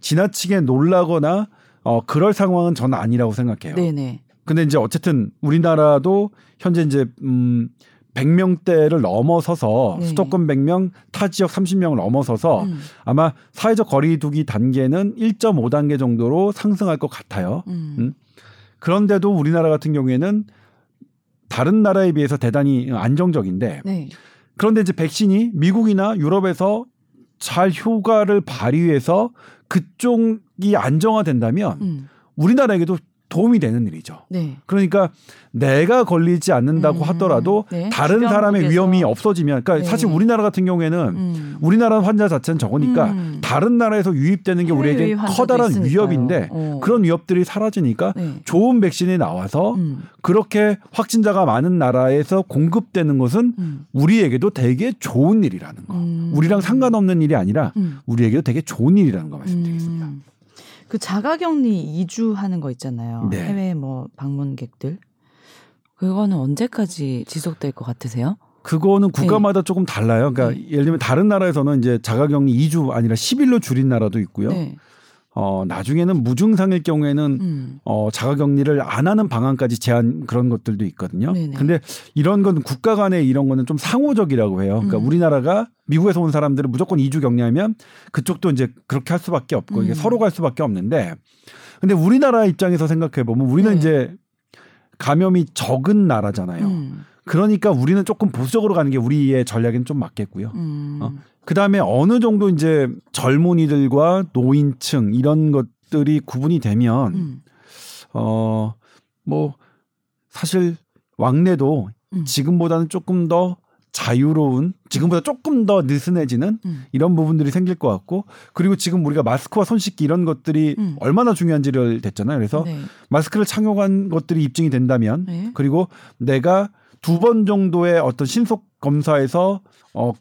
지나치게 놀라거나 어 그럴 상황은 저는 아니라고 생각해요. 네네. 근데 이제 어쨌든 우리나라도 현재 이제 음 100명대를 넘어서서 네. 수도권 100명, 타 지역 30명을 넘어서서 음. 아마 사회적 거리두기 단계는 1.5단계 정도로 상승할 것 같아요. 음. 음. 그런데도 우리나라 같은 경우에는 다른 나라에 비해서 대단히 안정적인데 네. 그런데 이제 백신이 미국이나 유럽에서 잘 효과를 발휘해서 그쪽이 안정화된다면 음. 우리나라에게도 도움이 되는 일이죠. 네. 그러니까 내가 걸리지 않는다고 음, 하더라도 네. 다른. 사람의 위험이 없어지면 그러니까 네. 사실 우리나라 같은 경우에는 음. 우리나라 환자 자체는 적으니까 음. 다른 나라에서 유입되는 게 우리에게 커다란 있으니까요. 위협인데 어. 그런 위협들이 사라지니까 네. 좋은 백신이 나와서 음. 그렇게 확진자가 많은 나라에서 공급되는 것은 음. 우리에게도 되게 좋은 일이라는 거. 음. 우리랑 상관없는 일이 아니라 음. 우리에게도 되게 좋은 일이라는 거 말씀드리겠습니다. 음. 그 자가격리 2주 하는 거 있잖아요. 네. 해외 뭐 방문객들. 그거는 언제까지 지속될 것 같으세요? 그거는 국가마다 조금 달라요. 그러니까 네. 예를 들면 다른 나라에서는 이제 자가격리 2주 아니라 10일로 줄인 나라도 있고요. 네. 어, 나중에는 무증상일 경우에는 음. 어, 자가격리를 안 하는 방안까지 제한 그런 것들도 있거든요. 네네. 근데 이런 건 국가 간에 이런 거는 좀 상호적이라고 해요. 그러니까 음. 우리나라가 미국에서 온 사람들을 무조건 2주 격리하면 그쪽도 이제 그렇게 할 수밖에 없고 이게 음. 서로 갈 수밖에 없는데 근데 우리나라 입장에서 생각해 보면 우리는 네. 이제 감염이 적은 나라잖아요. 음. 그러니까 우리는 조금 보수적으로 가는 게 우리의 전략에는 좀 맞겠고요. 음. 어? 그 다음에 어느 정도 이제 젊은이들과 노인층 이런 것들이 구분이 되면 음. 어, 뭐, 사실 왕래도 음. 지금보다는 조금 더 자유로운, 지금보다 조금 더 느슨해지는 음. 이런 부분들이 생길 것 같고, 그리고 지금 우리가 마스크와 손 씻기 이런 것들이 음. 얼마나 중요한지를 됐잖아요. 그래서 네. 마스크를 착용한 것들이 입증이 된다면, 네. 그리고 내가 두 번 정도의 어떤 신속 검사에서 어,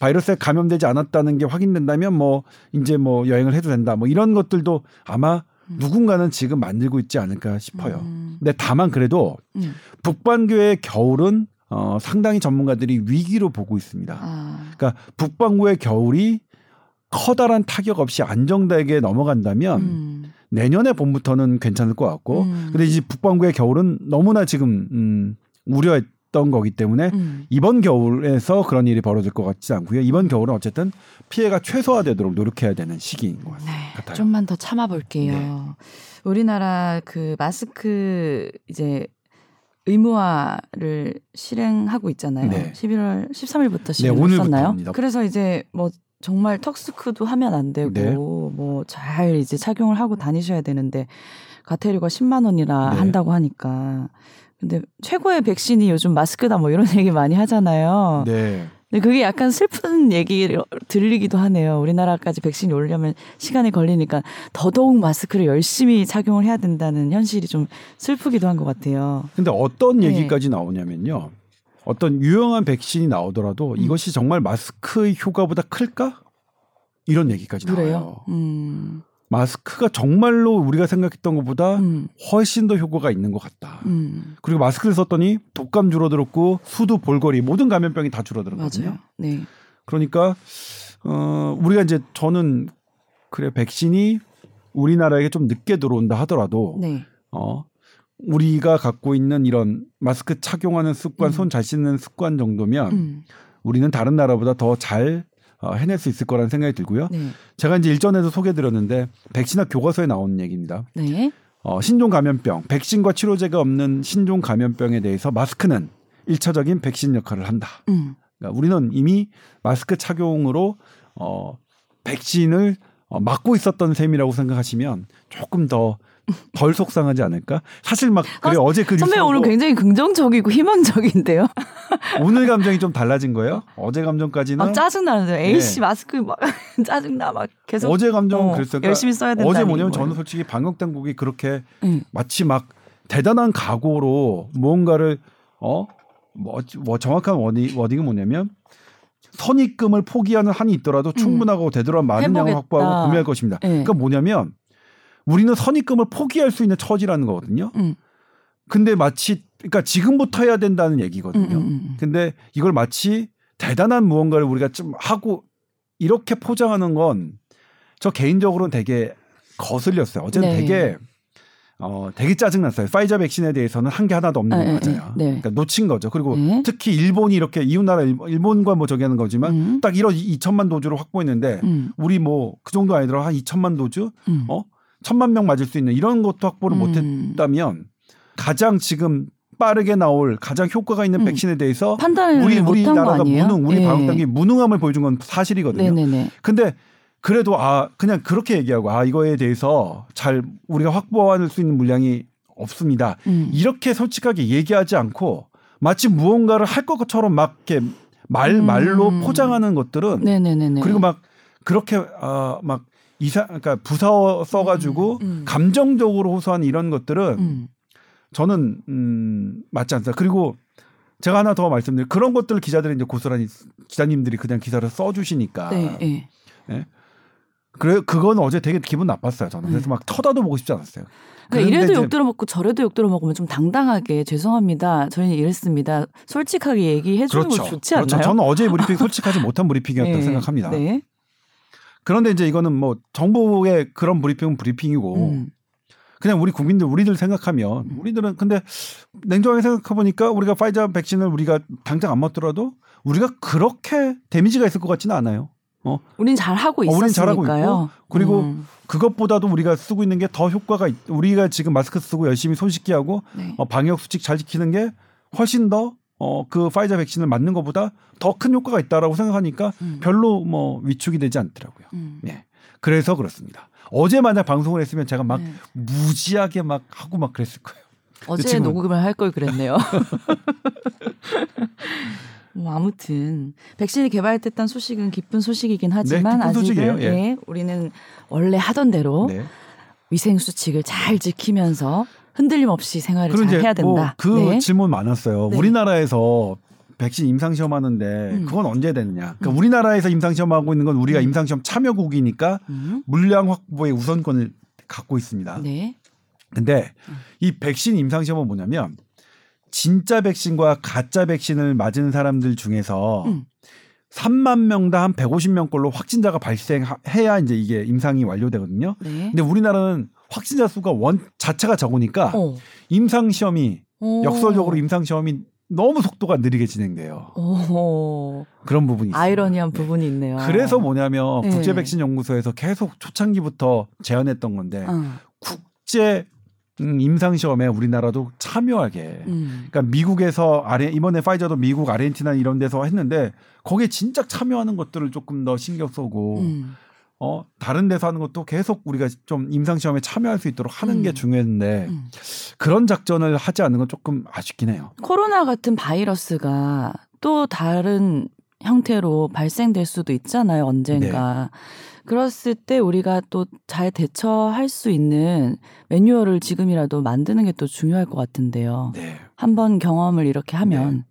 바이러스에 감염되지 않았다는 게 확인된다면 뭐 이제 뭐 여행을 해도 된다 뭐 이런 것들도 아마 음. 누군가는 지금 만들고 있지 않을까 싶어요. 음. 근데 다만 그래도 음. 북반구의 겨울은 어, 상당히 전문가들이 위기로 보고 있습니다. 아. 그러니까 북반구의 겨울이 커다란 타격 없이 안정되게 넘어간다면 음. 내년에 봄부터는 괜찮을 것 같고 음. 근데 이제 북반구의 겨울은 너무나 지금 음, 우려 했던 거기 때문에 음. 이번 겨울에서 그런 일이 벌어질 것 같지 않고요. 이번 겨울은 어쨌든 피해가 최소화되도록 노력해야 되는 시기인 것 네, 같아요. 좀만 더 참아볼게요. 네. 우리나라 그 마스크 이제 의무화를 실행하고 있잖아요. 네. 11월 13일부터 네, 시행했었나요? 오늘부터입니다. 그래서 이제 뭐 정말 턱스크도 하면 안 되고 네. 뭐잘 이제 착용을 하고 다니셔야 되는데 가태료가 10만 원이나 네. 한다고 하니까 근데 최고의 백신이 요즘 마스크다 뭐 이런 *laughs* 얘기 많이 하잖아요. 네. 근데 그게 약간 슬픈 얘기 들리기도 하네요. 우리나라까지 백신이 오려면 시간이 걸리니까 더더욱 마스크를 열심히 착용을 해야 된다는 현실이 좀 슬프기도 한 것 같아요. 근데 어떤 네. 얘기까지 나오냐면요. 어떤 유용한 백신이 나오더라도 음. 이것이 정말 마스크의 효과보다 클까? 이런 얘기까지 나와요. 그래요? 음, 마스크가 정말로 우리가 생각했던 것보다 음, 훨씬 더 효과가 있는 것 같다. 음, 그리고 마스크를 썼더니 독감 줄어들었고 수두, 볼거리 모든 감염병이 다 줄어들었거든요. 맞아요. 네. 그러니까 어 우리가 이제 저는 그래 백신이 우리나라에게 좀 늦게 들어온다 하더라도 네. 어 우리가 갖고 있는 이런 마스크 착용하는 습관, 음. 손잘 씻는 습관 정도면 음, 우리는 다른 나라보다 더 잘 어, 해낼 수 있을 거라는 생각이 들고요. 네. 제가 이제 일전에도 소개드렸는데 백신학 교과서에 나오는 얘기입니다. 네. 어, 신종 감염병, 백신과 치료제가 없는 신종 감염병에 대해서 마스크는 일차적인 백신 역할을 한다. 음, 그러니까 우리는 이미 마스크 착용으로 어, 백신을 어, 막고 있었던 셈이라고 생각하시면 조금 더 덜 속상하지 않을까? 사실 막 그래 아, 어제 그 선배 오늘 굉장히 긍정적이고 희망적인데요. *laughs* 오늘 감정이 좀 달라진 거예요. 어제 감정까지는 막 짜증 나는데 에이씨 네. 마스크 막 *laughs* 짜증 나막 계속 어제 감정은 어, 그랬어요. 열심히 써야 된다니 어제 뭐냐면 뭐 저는. 솔직히 방역 당국이 그렇게 응. 마치 막 대단한 각오로 무언가를 어? 뭐, 뭐 정확한 워딩, 워딩은 뭐냐면 선입금을 포기하는 한이 있더라도 충분하고 되도록 많은 양을 음. 확보하고 구매할 것입니다. 네. 그러니까 뭐냐면 우리는 선입금을 포기할 수 있는 처지라는 거거든요. 음. 근데 마치 그러니까 지금부터 해야 된다는 얘기거든요. 음, 음, 음. 근데 이걸 마치 대단한 무언가를 우리가 좀 하고 이렇게 포장하는 건 저 개인적으로는 되게 거슬렸어요. 어제는 네. 되게 어, 되게 짜증났어요. 파이자 백신에 대해서는 한 게 하나도 없는 네, 건 네, 맞아요. 네. 그러니까 놓친 거죠. 그리고 네. 특히 일본이 이렇게 이웃 나라 일- 일본과 뭐 저기 하는 거지만 음. 딱 1억 2천만 도주를 확보했는데 음, 우리 뭐 그 정도 아니더라도 한 2천만 도주, 음. 어? 천만 명 맞을 수 있는 이런 것도 확보를 음. 못했다면 가장 지금 빠르게 나올 가장 효과가 있는 음. 백신에 대해서 판단을 우리 우리나라가? 무능, 우리 예. 방역당국이 무능함을 보여준 건 사실이거든요. 네네네. 근데 그래도 아 그냥 그렇게 얘기하고 아 이거에 대해서 잘 우리가 확보할 수 있는 물량이 없습니다. 음. 이렇게 솔직하게 얘기하지 않고 마치 무언가를 할 것처럼 막 이렇게 말 음. 말로 포장하는 것들은 네네네네. 그리고 막 그렇게 아막 이사 그러니까 부사어 써가지고 음, 음. 감정적으로 호소하는 이런 것들은 음. 저는 음 맞지 않다. 그리고 제가 하나 더 말씀드릴 그런 것들을 기자들이 이제 고스란히 기자님들이 그냥 기사를 써주시니까 네, 예. 그래 그건 어제 되게 기분 나빴어요 저는 네. 그래서 막 터다도 보고 싶지 않았어요. 그러니까 이래도 욕 들어먹고 저래도 욕 들어먹으면 좀 당당하게 죄송합니다. 저희는 이랬습니다. 솔직하게 얘기해 주는 거 좋지 않나요? 그렇죠. 저는 어제 브리핑 *laughs* 솔직하지 못한 브리핑이었다고 네. 생각합니다. 네. 그런데 이제 이거는 뭐 정부의 그런 브리핑은 브리핑이고 음. 그냥 우리 국민들 우리들 생각하면 우리들은 근데 냉정하게 생각해 보니까 우리가 파이자 백신을 우리가 당장 안 맞더라도 우리가 그렇게 데미지가 있을 것 같지는 않아요. 우린 잘 하고 어, 우린 잘 하고 있었으니까요. 있고, 그리고 음. 그것보다도 우리가 쓰고 있는 게 더 효과가 있, 우리가 지금 마스크 쓰고 열심히 손 씻기 하고 네. 어, 방역 수칙 잘 지키는 게 훨씬 더 어, 그 파이자 백신을 맞는 것보다 더 큰 효과가 있다라고 생각하니까 음. 별로 뭐 위축이 되지 않더라고요. 음. 예. 그래서 그렇습니다. 어제 만약 방송을 했으면 제가 막 네. 무지하게 막 하고 막 그랬을 거예요. 어제 녹음을 할 걸 그랬네요. *laughs* 뭐 아무튼 백신이 개발됐다는 소식은 기쁜 소식이긴 하지만 네, 기쁜 소식이에요. 아직은 예. 예, 우리는 원래 하던 대로 네. 위생 수칙을 잘 지키면서 흔들림 없이 생활을 잘 해야 된다. 뭐그 네. 질문 많았어요. 네. 우리나라에서 백신 임상 시험하는데 음. 그건 언제 되느냐? 그러니까 우리나라에서 임상 시험하고 있는 건 우리가 음. 임상 시험 참여국이니까 음. 물량 확보의 우선권을 갖고 있습니다. 네. 근데 음. 이 백신 임상 시험은 뭐냐면 진짜 백신과 가짜 백신을 맞은 사람들 중에서 음. 3만 명당 한 150명 꼴로 확진자가 발생해야 이제 이게 임상이 완료되거든요. 네. 근데 우리나라는 확진자 수가 원 자체가 적으니까 어. 임상 시험이 오. 역설적으로 임상 시험이 너무 속도가 느리게 진행돼요. 오. 그런 부분이. 아이러니한 부분이 있네요. 그래서 뭐냐면 네. 국제 백신 연구소에서 계속 초창기부터 제안했던 건데 어. 국제 음, 임상 시험에 우리나라도 참여하게. 음. 그러니까 미국에서 아레 이번에 파이저도 미국, 아르헨티나 이런 데서 했는데 거기에 진짜 참여하는 것들을 조금 더 신경 쓰고 음. 어 다른 데서 하는 것도 계속 우리가 좀 임상 시험에 참여할 수 있도록 하는 게 음. 중요했는데 음. 그런 작전을 하지 않는 건 조금 아쉽긴 해요. 코로나 같은 바이러스가 또 다른 형태로 발생될 수도 있잖아요, 언젠가. 네. 그랬을 때 우리가 또 잘 대처할 수 있는 매뉴얼을 지금이라도 만드는 게 또 중요할 것 같은데요. 네. 한번 경험을 이렇게 하면 네.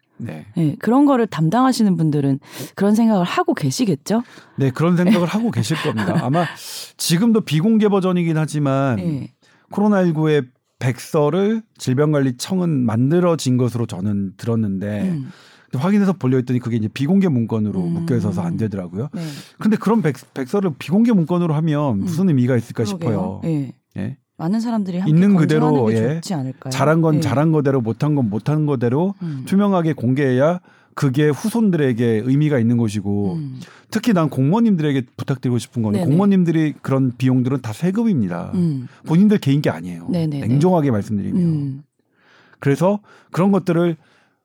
예, 그런 거를 담당하시는 분들은 그런 생각을 하고 계시겠죠? 네, 그런 생각을 하고 계실 겁니다. *laughs* 아마 지금도 비공개 버전이긴 하지만 예. 코로나19의 백서를 질병관리청은 만들어진 것으로 저는 들었는데 음, 확인해서 보려했더니 그게 이제 비공개 문건으로 음. 묶여 있어서 안 되더라고요. 네. 근데 그런 백, 백서를 비공개 문건으로 하면 무슨 의미가 있을까 싶어요. 그러게요. 예. 예. 많은 사람들이 있는 그대로, 게 예. 좋지 않을까요? 잘한 건 예. 잘한 거대로 못한 건 못한 거대로 음. 투명하게 공개해야 그게 후손들에게 의미가 있는 것이고 음. 특히 난 공무원님들에게 부탁드리고 싶은 거는 네네. 공무원님들이 그런 비용들은 다 세금입니다. 음. 본인들 개인 게 아니에요. 네네네. 냉정하게 말씀드리면. 음. 그래서 그런 것들을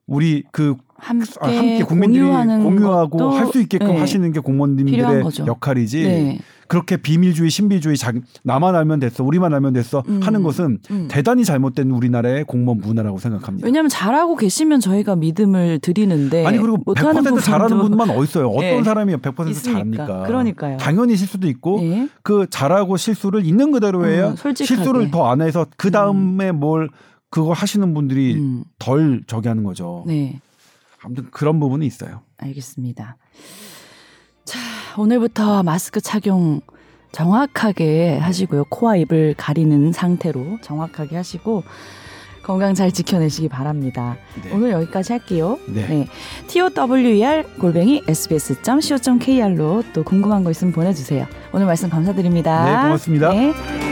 우리 그 함께, 아, 함께 국민들이 공유하고 할 수 있게끔 네. 하시는 게 공무원님들의. 역할이지. 네. 그렇게 비밀주의, 신비주의, 자, 나만 알면 됐어, 우리만 알면 됐어 음. 하는 것은 음. 대단히 잘못된 우리나라의 공무원 문화라고 생각합니다. 왜냐하면 잘하고 계시면 저희가 믿음을 드리는데 아니 그리고 못하는 100% 잘하는 분만 어디 있어요? 어떤 예. 사람이 100% 있으니까. 잘합니까? 그러니까요. 당연히 실수도 있고 예. 그 잘하고 실수를 있는 그대로 해야 음. 실수를 더 안 해서 그 다음에 뭘 그거 하시는 분들이 음, 덜 저기 하는 거죠. 네, 아무튼 그런 부분이 있어요. 알겠습니다. 자, 오늘부터 마스크 착용 정확하게 하시고요. 코와 입을 가리는 상태로 정확하게 하시고 건강 잘 지켜내시기 바랍니다. 네. 오늘 여기까지 할게요. 네. 네. TOWER 골뱅이 sbs.co.kr로 또 궁금한 거 있으면 보내주세요. 오늘 말씀 감사드립니다. 네, 고맙습니다. 네.